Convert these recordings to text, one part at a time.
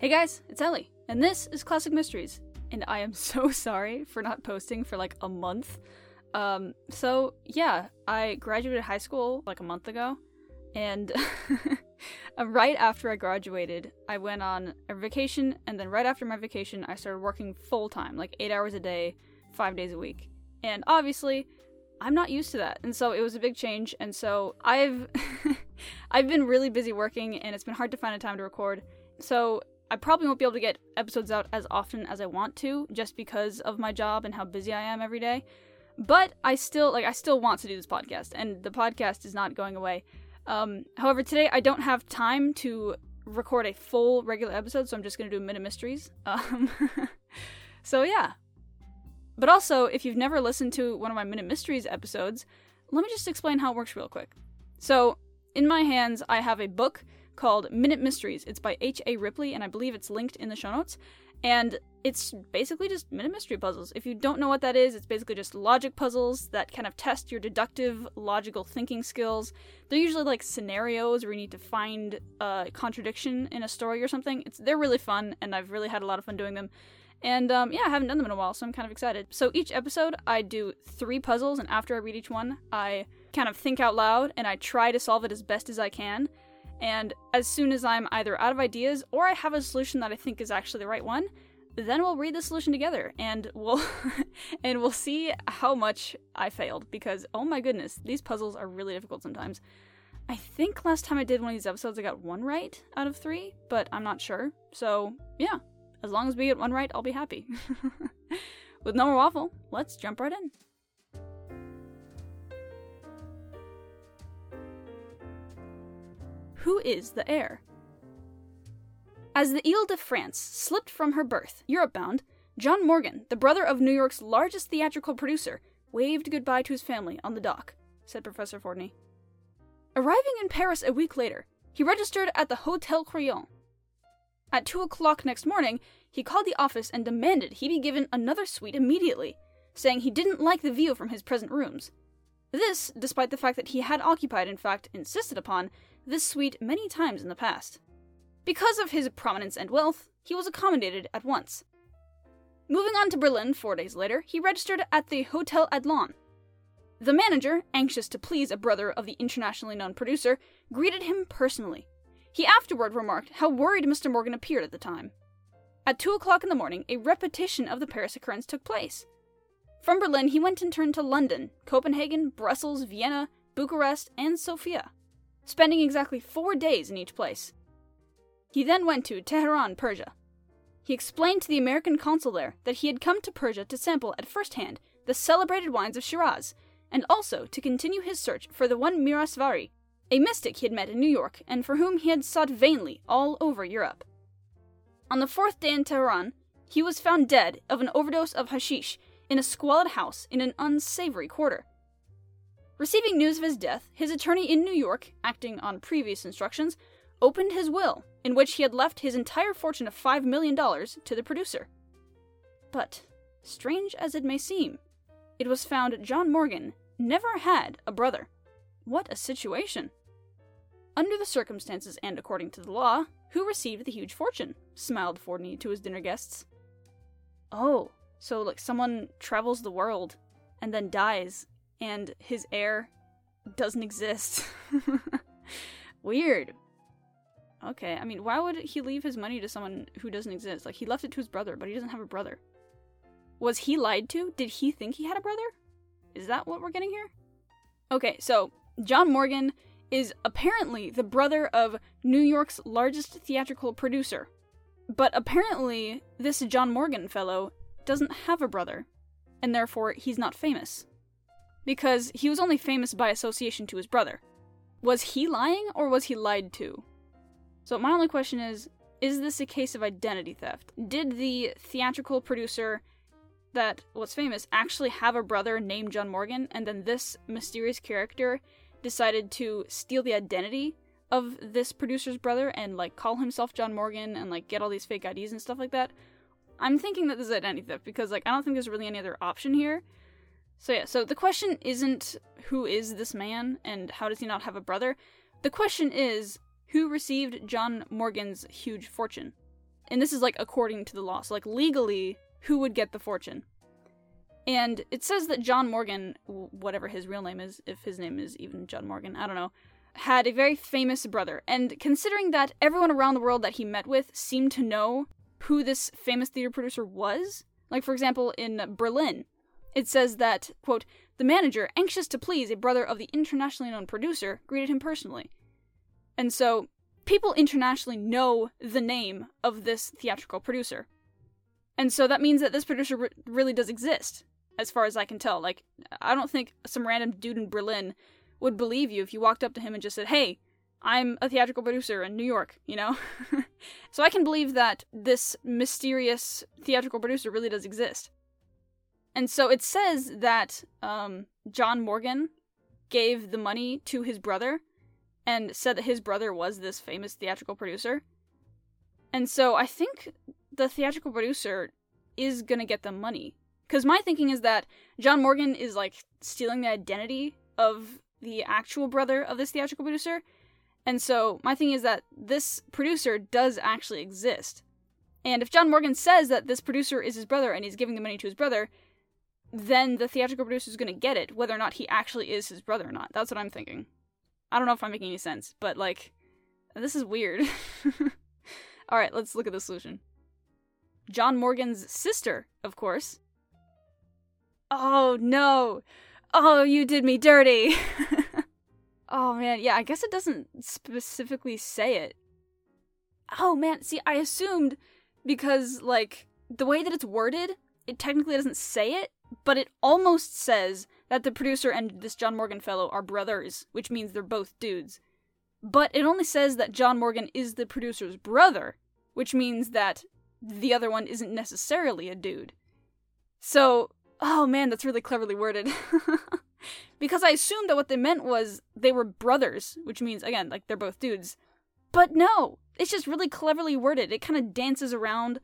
Hey guys, it's Ellie, and this is Classic Mysteries. And I am so sorry for not posting for like a month. Um, so yeah, I graduated high school like a month ago, and right after I graduated, I went on a vacation, and then right after my vacation, I started working full time, like eight hours a day, five days a week. And obviously, I'm not used to that, and so it was a big change. And so I've I've been really busy working, and it's been hard to find a time to record. So I probably won't be able to get episodes out as often as I want to, just because of my job and how busy I am every day. But I still like I still want to do this podcast, and the podcast is not going away. Um, however, today I don't have time to record a full regular episode, so I'm just gonna do minute mysteries. Um, so yeah. But also, if you've never listened to one of my minute mysteries episodes, let me just explain how it works real quick. So, in my hands, I have a book called Minute Mysteries. It's by H.A. Ripley, and I believe it's linked in the show notes. And it's basically just minute mystery puzzles. If you don't know what that is, it's basically just logic puzzles that kind of test your deductive, logical thinking skills. They're usually like scenarios where you need to find a contradiction in a story or something. It's they're really fun, and I've really had a lot of fun doing them. And um, yeah, I haven't done them in a while, so I'm kind of excited. So each episode, I do three puzzles, and after I read each one, I kind of think out loud and I try to solve it as best as I can. And as soon as I'm either out of ideas or I have a solution that I think is actually the right one, then we'll read the solution together and we'll and we'll see how much I failed because oh my goodness, these puzzles are really difficult sometimes. I think last time I did one of these episodes I got one right out of 3, but I'm not sure. So, yeah, as long as we get one right, I'll be happy. With no more waffle, let's jump right in. Who is the heir? As the Ile de France slipped from her berth, Europe bound, John Morgan, the brother of New York's largest theatrical producer, waved goodbye to his family on the dock, said Professor Fordney. Arriving in Paris a week later, he registered at the Hotel Crillon. At two o'clock next morning, he called the office and demanded he be given another suite immediately, saying he didn't like the view from his present rooms. This, despite the fact that he had occupied, in fact, insisted upon, this suite many times in the past. Because of his prominence and wealth, he was accommodated at once. Moving on to Berlin four days later, he registered at the Hotel Adlon. The manager, anxious to please a brother of the internationally known producer, greeted him personally. He afterward remarked how worried Mr. Morgan appeared at the time. At two o'clock in the morning, a repetition of the Paris occurrence took place. From Berlin, he went in turn to London, Copenhagen, Brussels, Vienna, Bucharest, and Sofia spending exactly four days in each place. He then went to Teheran, Persia. He explained to the American consul there that he had come to Persia to sample at first hand the celebrated wines of Shiraz, and also to continue his search for the one Mirasvari, a mystic he had met in New York and for whom he had sought vainly all over Europe. On the fourth day in Teheran, he was found dead of an overdose of hashish in a squalid house in an unsavory quarter. Receiving news of his death, his attorney in New York, acting on previous instructions, opened his will, in which he had left his entire fortune of $5 million to the producer. But, strange as it may seem, it was found John Morgan never had a brother. What a situation! Under the circumstances and according to the law, who received the huge fortune? smiled Fordney to his dinner guests. Oh, so like someone travels the world and then dies and his heir doesn't exist. Weird. Okay, I mean, why would he leave his money to someone who doesn't exist? Like, he left it to his brother, but he doesn't have a brother. Was he lied to? Did he think he had a brother? Is that what we're getting here? Okay, so John Morgan is apparently the brother of New York's largest theatrical producer. But apparently, this John Morgan fellow doesn't have a brother, and therefore he's not famous because he was only famous by association to his brother. Was he lying or was he lied to? So, my only question is is this a case of identity theft? Did the theatrical producer that was famous actually have a brother named John Morgan, and then this mysterious character decided to steal the identity of this producer's brother and like call himself John Morgan and like get all these fake IDs and stuff like that? I'm thinking that this is identity theft because like I don't think there's really any other option here. So yeah, so the question isn't who is this man and how does he not have a brother? The question is who received John Morgan's huge fortune? and this is like according to the law, so like legally, who would get the fortune? And it says that John Morgan, whatever his real name is, if his name is even John Morgan, I don't know, had a very famous brother. And considering that everyone around the world that he met with seemed to know who this famous theater producer was, like for example in Berlin, it says that, quote, the manager, anxious to please a brother of the internationally known producer, greeted him personally. And so people internationally know the name of this theatrical producer. And so that means that this producer re- really does exist, as far as I can tell. Like, I don't think some random dude in Berlin would believe you if you walked up to him and just said, hey, I'm a theatrical producer in New York, you know? so I can believe that this mysterious theatrical producer really does exist. And so it says that um, John Morgan gave the money to his brother and said that his brother was this famous theatrical producer. And so I think the theatrical producer is gonna get the money. Because my thinking is that John Morgan is like stealing the identity of the actual brother of this theatrical producer. And so my thing is that this producer does actually exist. And if John Morgan says that this producer is his brother and he's giving the money to his brother, then the theatrical producer is going to get it, whether or not he actually is his brother or not. That's what I'm thinking. I don't know if I'm making any sense, but like, this is weird. Alright, let's look at the solution. John Morgan's sister, of course. Oh no! Oh, you did me dirty! oh man, yeah, I guess it doesn't specifically say it. Oh man, see, I assumed because, like, the way that it's worded, it technically doesn't say it, but it almost says that the producer and this John Morgan fellow are brothers, which means they're both dudes. But it only says that John Morgan is the producer's brother, which means that the other one isn't necessarily a dude. So, oh man, that's really cleverly worded. because I assumed that what they meant was they were brothers, which means, again, like they're both dudes. But no, it's just really cleverly worded. It kind of dances around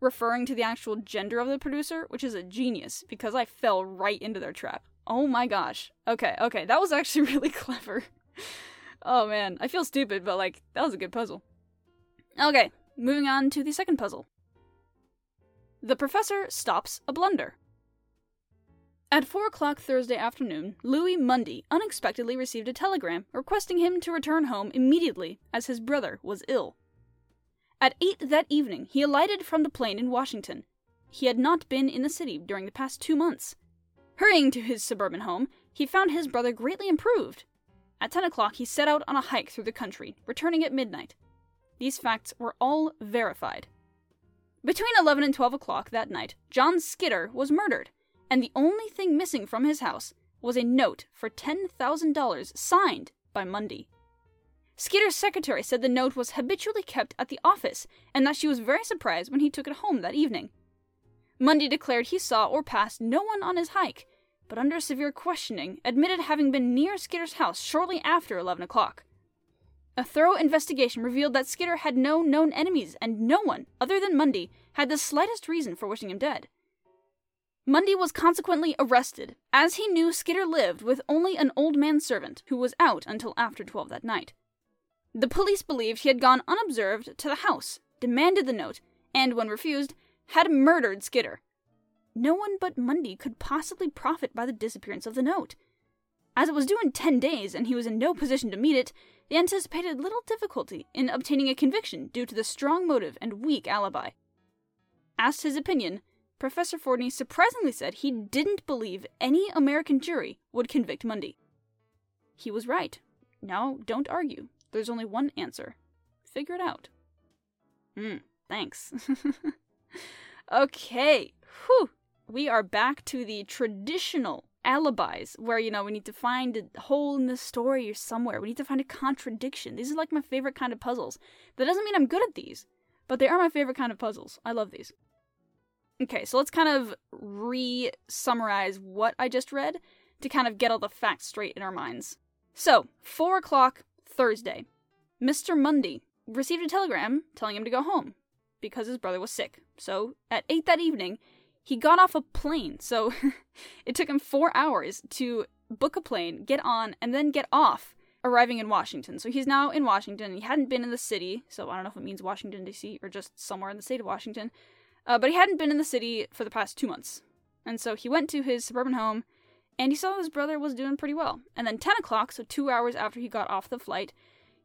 referring to the actual gender of the producer, which is a genius because I fell right into their trap. Oh my gosh. Okay, okay, that was actually really clever. oh man, I feel stupid, but like, that was a good puzzle. Okay, moving on to the second puzzle. The professor stops a blunder. At 4 o'clock Thursday afternoon, Louis Mundy unexpectedly received a telegram requesting him to return home immediately as his brother was ill. At 8 that evening, he alighted from the plane in Washington. He had not been in the city during the past two months. Hurrying to his suburban home, he found his brother greatly improved. At 10 o'clock, he set out on a hike through the country, returning at midnight. These facts were all verified. Between 11 and 12 o'clock that night, John Skidder was murdered, and the only thing missing from his house was a note for $10,000 signed by Mundy. Skidder's secretary said the note was habitually kept at the office and that she was very surprised when he took it home that evening. Mundy declared he saw or passed no one on his hike, but under severe questioning admitted having been near Skidder's house shortly after 11 o'clock. A thorough investigation revealed that Skidder had no known enemies, and no one, other than Mundy, had the slightest reason for wishing him dead. Mundy was consequently arrested, as he knew Skidder lived with only an old man servant who was out until after 12 that night. The police believed he had gone unobserved to the house, demanded the note, and, when refused, had murdered Skidder. No one but Mundy could possibly profit by the disappearance of the note. As it was due in ten days and he was in no position to meet it, they anticipated little difficulty in obtaining a conviction due to the strong motive and weak alibi. Asked his opinion, Professor Fordney surprisingly said he didn't believe any American jury would convict Mundy. He was right. Now, don't argue. There's only one answer. Figure it out. Hmm, thanks. okay, whew. We are back to the traditional alibis where, you know, we need to find a hole in the story or somewhere. We need to find a contradiction. These are like my favorite kind of puzzles. That doesn't mean I'm good at these, but they are my favorite kind of puzzles. I love these. Okay, so let's kind of re summarize what I just read to kind of get all the facts straight in our minds. So, 4 o'clock Thursday, Mr. Mundy received a telegram telling him to go home because his brother was sick. So at 8 that evening, he got off a plane. So it took him four hours to book a plane, get on, and then get off, arriving in Washington. So he's now in Washington. He hadn't been in the city, so I don't know if it means Washington, D.C., or just somewhere in the state of Washington. Uh, but he hadn't been in the city for the past two months. And so he went to his suburban home and he saw his brother was doing pretty well. And then 10 o'clock, so two hours after he got off the flight,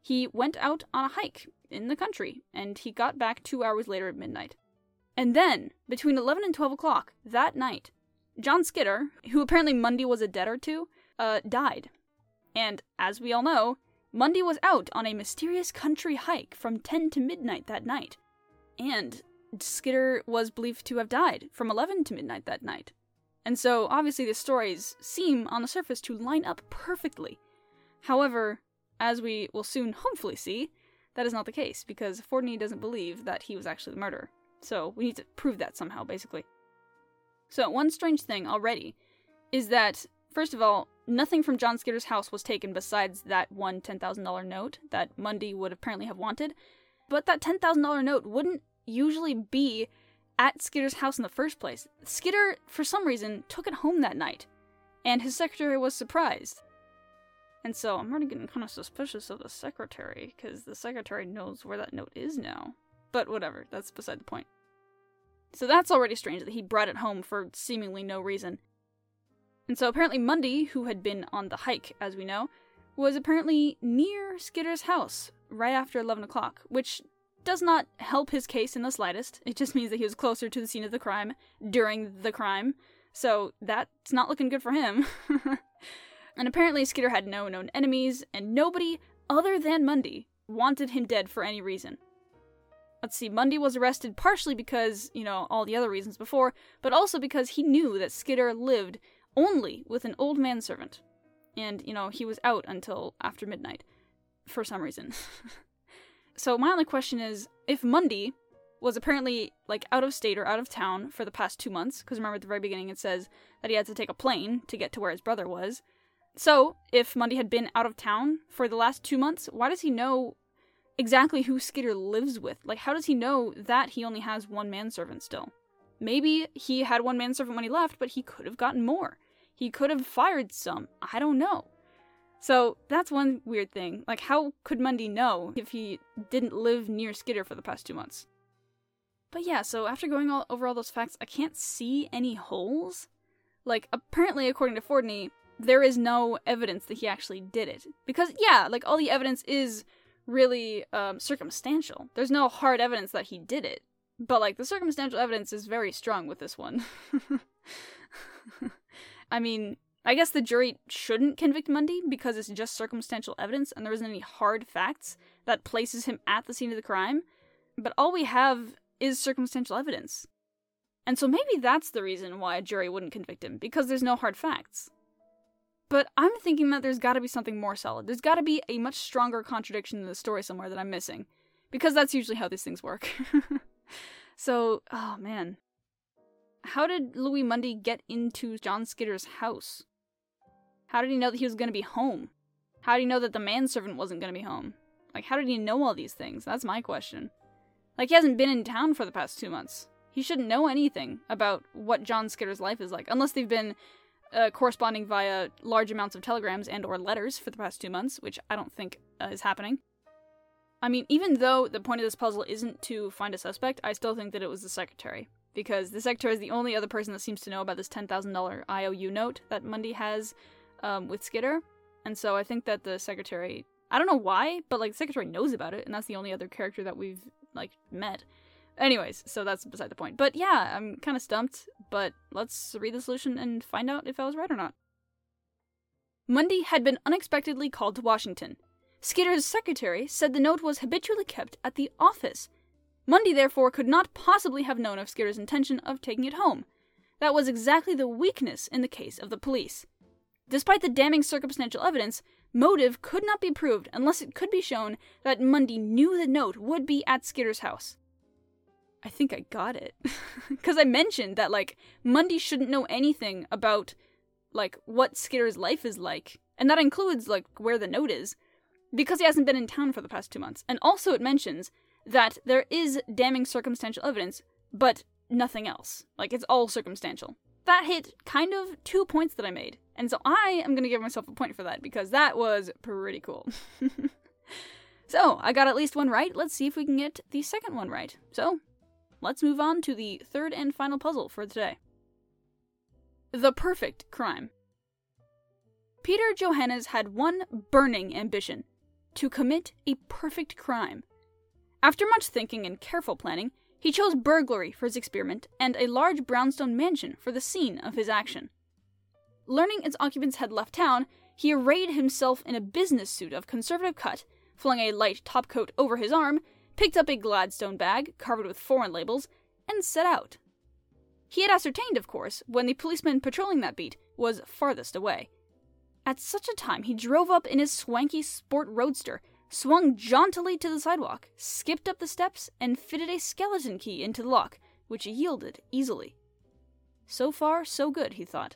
he went out on a hike in the country and he got back two hours later at midnight. And then, between 11 and 12 o'clock that night, John Skidder, who apparently Mundy was a debtor to, uh, died. And as we all know, Mundy was out on a mysterious country hike from 10 to midnight that night. And Skidder was believed to have died from 11 to midnight that night. And so, obviously, the stories seem on the surface to line up perfectly. However, as we will soon hopefully see, that is not the case, because Fordney doesn't believe that he was actually the murderer. So, we need to prove that somehow, basically. So, one strange thing already is that, first of all, nothing from John Skidder's house was taken besides that one $10,000 note that Mundy would apparently have wanted. But that $10,000 note wouldn't usually be at Skidder's house in the first place. Skidder, for some reason, took it home that night, and his secretary was surprised. And so I'm already getting kind of suspicious of the secretary, because the secretary knows where that note is now. But whatever, that's beside the point. So that's already strange that he brought it home for seemingly no reason. And so apparently Mundy, who had been on the hike, as we know, was apparently near Skidder's house right after 11 o'clock, which does not help his case in the slightest. It just means that he was closer to the scene of the crime during the crime. So that's not looking good for him. and apparently, Skidder had no known enemies, and nobody other than Mundy wanted him dead for any reason. Let's see, Mundy was arrested partially because, you know, all the other reasons before, but also because he knew that Skidder lived only with an old manservant. And, you know, he was out until after midnight. For some reason. So my only question is if Mundy was apparently like out of state or out of town for the past two months, because remember at the very beginning it says that he had to take a plane to get to where his brother was. So if Mundy had been out of town for the last two months, why does he know exactly who Skidder lives with? Like, how does he know that he only has one manservant still? Maybe he had one manservant when he left, but he could have gotten more. He could have fired some. I don't know. So that's one weird thing. Like, how could Mundy know if he didn't live near Skidder for the past two months? But yeah, so after going all over all those facts, I can't see any holes. Like, apparently, according to Fordney, there is no evidence that he actually did it. Because, yeah, like, all the evidence is really um, circumstantial. There's no hard evidence that he did it. But, like, the circumstantial evidence is very strong with this one. I mean, I guess the jury shouldn't convict Mundy because it's just circumstantial evidence and there isn't any hard facts that places him at the scene of the crime. But all we have is circumstantial evidence. And so maybe that's the reason why a jury wouldn't convict him, because there's no hard facts. But I'm thinking that there's gotta be something more solid. There's gotta be a much stronger contradiction in the story somewhere that I'm missing. Because that's usually how these things work. so, oh man. How did Louis Mundy get into John Skidder's house? How did he know that he was going to be home? How did he know that the manservant wasn't going to be home? Like, how did he know all these things? That's my question. Like, he hasn't been in town for the past two months. He shouldn't know anything about what John Skidder's life is like, unless they've been uh, corresponding via large amounts of telegrams and or letters for the past two months, which I don't think uh, is happening. I mean, even though the point of this puzzle isn't to find a suspect, I still think that it was the secretary. Because the secretary is the only other person that seems to know about this $10,000 IOU note that Mundy has um, with Skidder. And so I think that the secretary, I don't know why, but like the secretary knows about it, and that's the only other character that we've like met. Anyways, so that's beside the point. But yeah, I'm kind of stumped, but let's read the solution and find out if I was right or not. Mundy had been unexpectedly called to Washington. Skidder's secretary said the note was habitually kept at the office. Mundy, therefore, could not possibly have known of Skidder's intention of taking it home. That was exactly the weakness in the case of the police. Despite the damning circumstantial evidence, motive could not be proved unless it could be shown that Mundy knew the note would be at Skidder's house. I think I got it. Because I mentioned that, like, Mundy shouldn't know anything about, like, what Skidder's life is like. And that includes, like, where the note is. Because he hasn't been in town for the past two months. And also, it mentions that there is damning circumstantial evidence, but nothing else. Like, it's all circumstantial. That hit kind of two points that I made And so I am going to give myself a point for that because that was pretty cool. so I got at least one right. Let's see if we can get the second one right. So let's move on to the third and final puzzle for today The Perfect Crime. Peter Johannes had one burning ambition to commit a perfect crime. After much thinking and careful planning, he chose burglary for his experiment and a large brownstone mansion for the scene of his action. Learning its occupants had left town, he arrayed himself in a business suit of conservative cut, flung a light topcoat over his arm, picked up a Gladstone bag covered with foreign labels, and set out. He had ascertained, of course, when the policeman patrolling that beat was farthest away. At such a time, he drove up in his swanky sport roadster, swung jauntily to the sidewalk, skipped up the steps, and fitted a skeleton key into the lock, which yielded easily. So far, so good, he thought.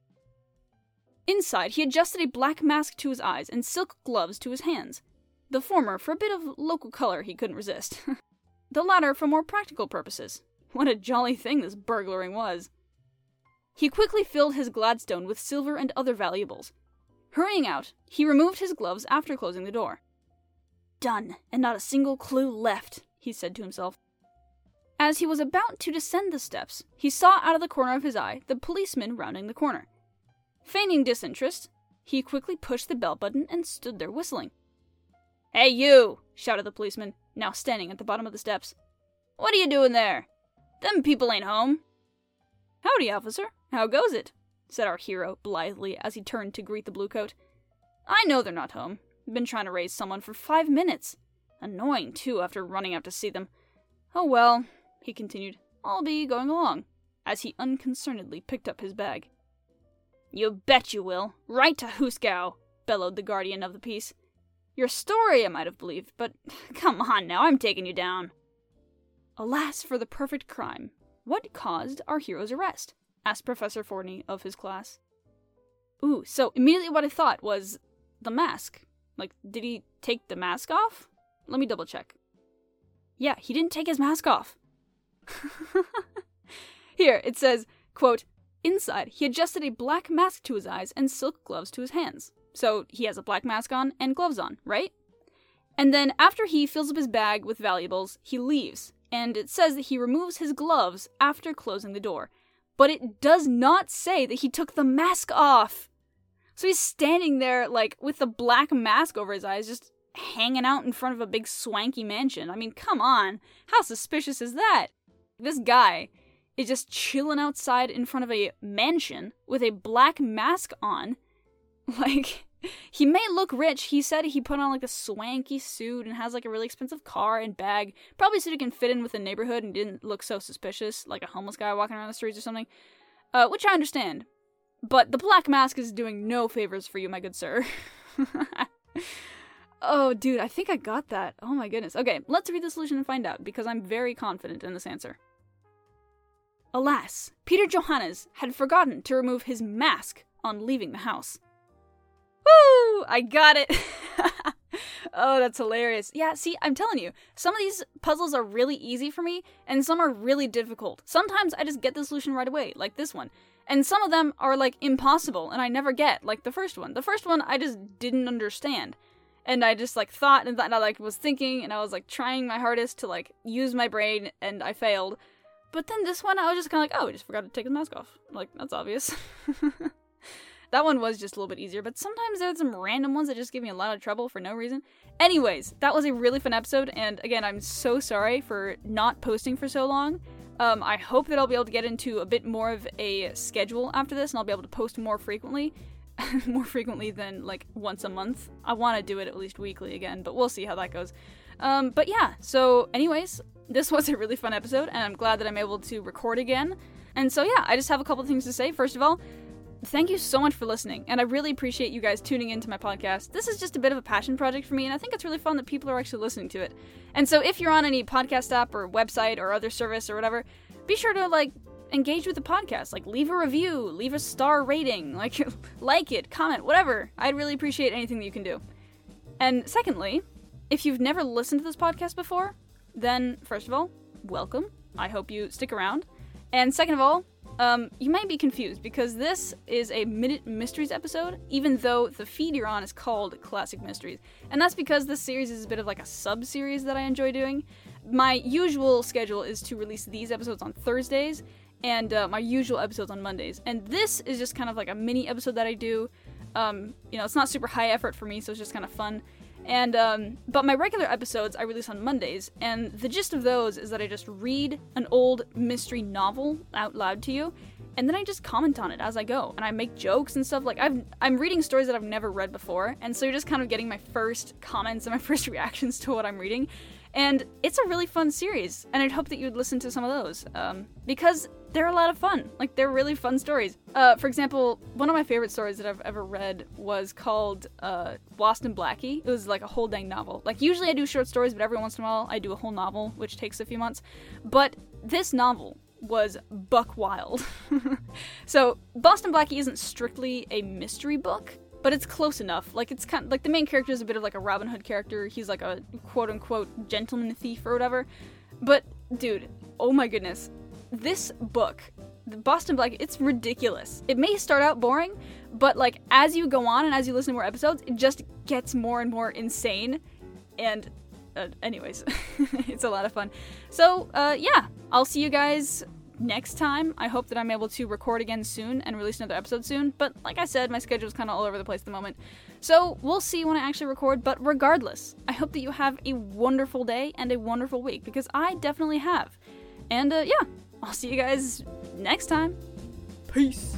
Inside, he adjusted a black mask to his eyes and silk gloves to his hands. The former for a bit of local color he couldn't resist. the latter for more practical purposes. What a jolly thing this burglaring was. He quickly filled his Gladstone with silver and other valuables. Hurrying out, he removed his gloves after closing the door. Done, and not a single clue left, he said to himself. As he was about to descend the steps, he saw out of the corner of his eye the policeman rounding the corner. Feigning disinterest, he quickly pushed the bell button and stood there whistling. Hey, you! shouted the policeman, now standing at the bottom of the steps. What are you doing there? Them people ain't home. Howdy, officer. How goes it? said our hero blithely as he turned to greet the bluecoat. I know they're not home. Been trying to raise someone for five minutes. Annoying, too, after running out to see them. Oh well, he continued, I'll be going along, as he unconcernedly picked up his bag. You bet you will. Right to Hooskow, bellowed the guardian of the peace. Your story I might have believed, but come on now, I'm taking you down. Alas for the perfect crime. What caused our hero's arrest? asked Professor Fordney of his class. Ooh, so immediately what I thought was the mask. Like, did he take the mask off? Let me double check. Yeah, he didn't take his mask off. Here, it says, quote, Inside, he adjusted a black mask to his eyes and silk gloves to his hands. So he has a black mask on and gloves on, right? And then after he fills up his bag with valuables, he leaves. And it says that he removes his gloves after closing the door. But it does not say that he took the mask off. So he's standing there, like, with the black mask over his eyes, just hanging out in front of a big swanky mansion. I mean, come on. How suspicious is that? This guy is just chilling outside in front of a mansion with a black mask on. Like, he may look rich. He said he put on like a swanky suit and has like a really expensive car and bag, probably so he can fit in with the neighborhood and didn't look so suspicious, like a homeless guy walking around the streets or something. Uh, which I understand. But the black mask is doing no favors for you, my good sir. oh, dude, I think I got that. Oh my goodness. Okay, let's read the solution and find out because I'm very confident in this answer. Alas, Peter Johannes had forgotten to remove his mask on leaving the house. Woo! I got it! oh, that's hilarious. Yeah, see, I'm telling you, some of these puzzles are really easy for me, and some are really difficult. Sometimes I just get the solution right away, like this one. And some of them are like impossible, and I never get, like the first one. The first one I just didn't understand. And I just like thought and and I like was thinking, and I was like trying my hardest to like use my brain, and I failed. But then this one, I was just kind of like, oh, he just forgot to take his mask off. Like, that's obvious. that one was just a little bit easier, but sometimes there's some random ones that just give me a lot of trouble for no reason. Anyways, that was a really fun episode, and again, I'm so sorry for not posting for so long. Um, I hope that I'll be able to get into a bit more of a schedule after this, and I'll be able to post more frequently. more frequently than like once a month. I want to do it at least weekly again, but we'll see how that goes. Um, but yeah, so, anyways, this was a really fun episode, and I'm glad that I'm able to record again. And so, yeah, I just have a couple things to say. First of all, thank you so much for listening, and I really appreciate you guys tuning into my podcast. This is just a bit of a passion project for me, and I think it's really fun that people are actually listening to it. And so, if you're on any podcast app or website or other service or whatever, be sure to like engage with the podcast. Like, leave a review, leave a star rating, like, like it, comment, whatever. I'd really appreciate anything that you can do. And secondly, if you've never listened to this podcast before, then first of all, welcome. I hope you stick around. And second of all, um, you might be confused because this is a Minute Mysteries episode, even though the feed you're on is called Classic Mysteries. And that's because this series is a bit of like a sub series that I enjoy doing. My usual schedule is to release these episodes on Thursdays and uh, my usual episodes on Mondays. And this is just kind of like a mini episode that I do. Um, you know, it's not super high effort for me, so it's just kind of fun. And um, but my regular episodes I release on Mondays, and the gist of those is that I just read an old mystery novel out loud to you, and then I just comment on it as I go, and I make jokes and stuff. Like I've I'm reading stories that I've never read before, and so you're just kind of getting my first comments and my first reactions to what I'm reading. And it's a really fun series, and I'd hope that you'd listen to some of those um, because they're a lot of fun. Like they're really fun stories. Uh, for example, one of my favorite stories that I've ever read was called uh, in Blackie. It was like a whole dang novel. Like usually I do short stories, but every once in a while I do a whole novel, which takes a few months. But this novel was buck wild. so Boston Blackie isn't strictly a mystery book but it's close enough. Like it's kind of, like the main character is a bit of like a Robin Hood character. He's like a quote unquote gentleman thief or whatever. But dude, oh my goodness, this book, the Boston Blackie, it's ridiculous. It may start out boring, but like as you go on and as you listen to more episodes, it just gets more and more insane. And uh, anyways, it's a lot of fun. So uh, yeah, I'll see you guys next time. I hope that I'm able to record again soon and release another episode soon. But like I said, my schedule is kind of all over the place at the moment. So we'll see when I actually record. But regardless, I hope that you have a wonderful day and a wonderful week because I definitely have. And uh, yeah, I'll see you guys next time. Peace.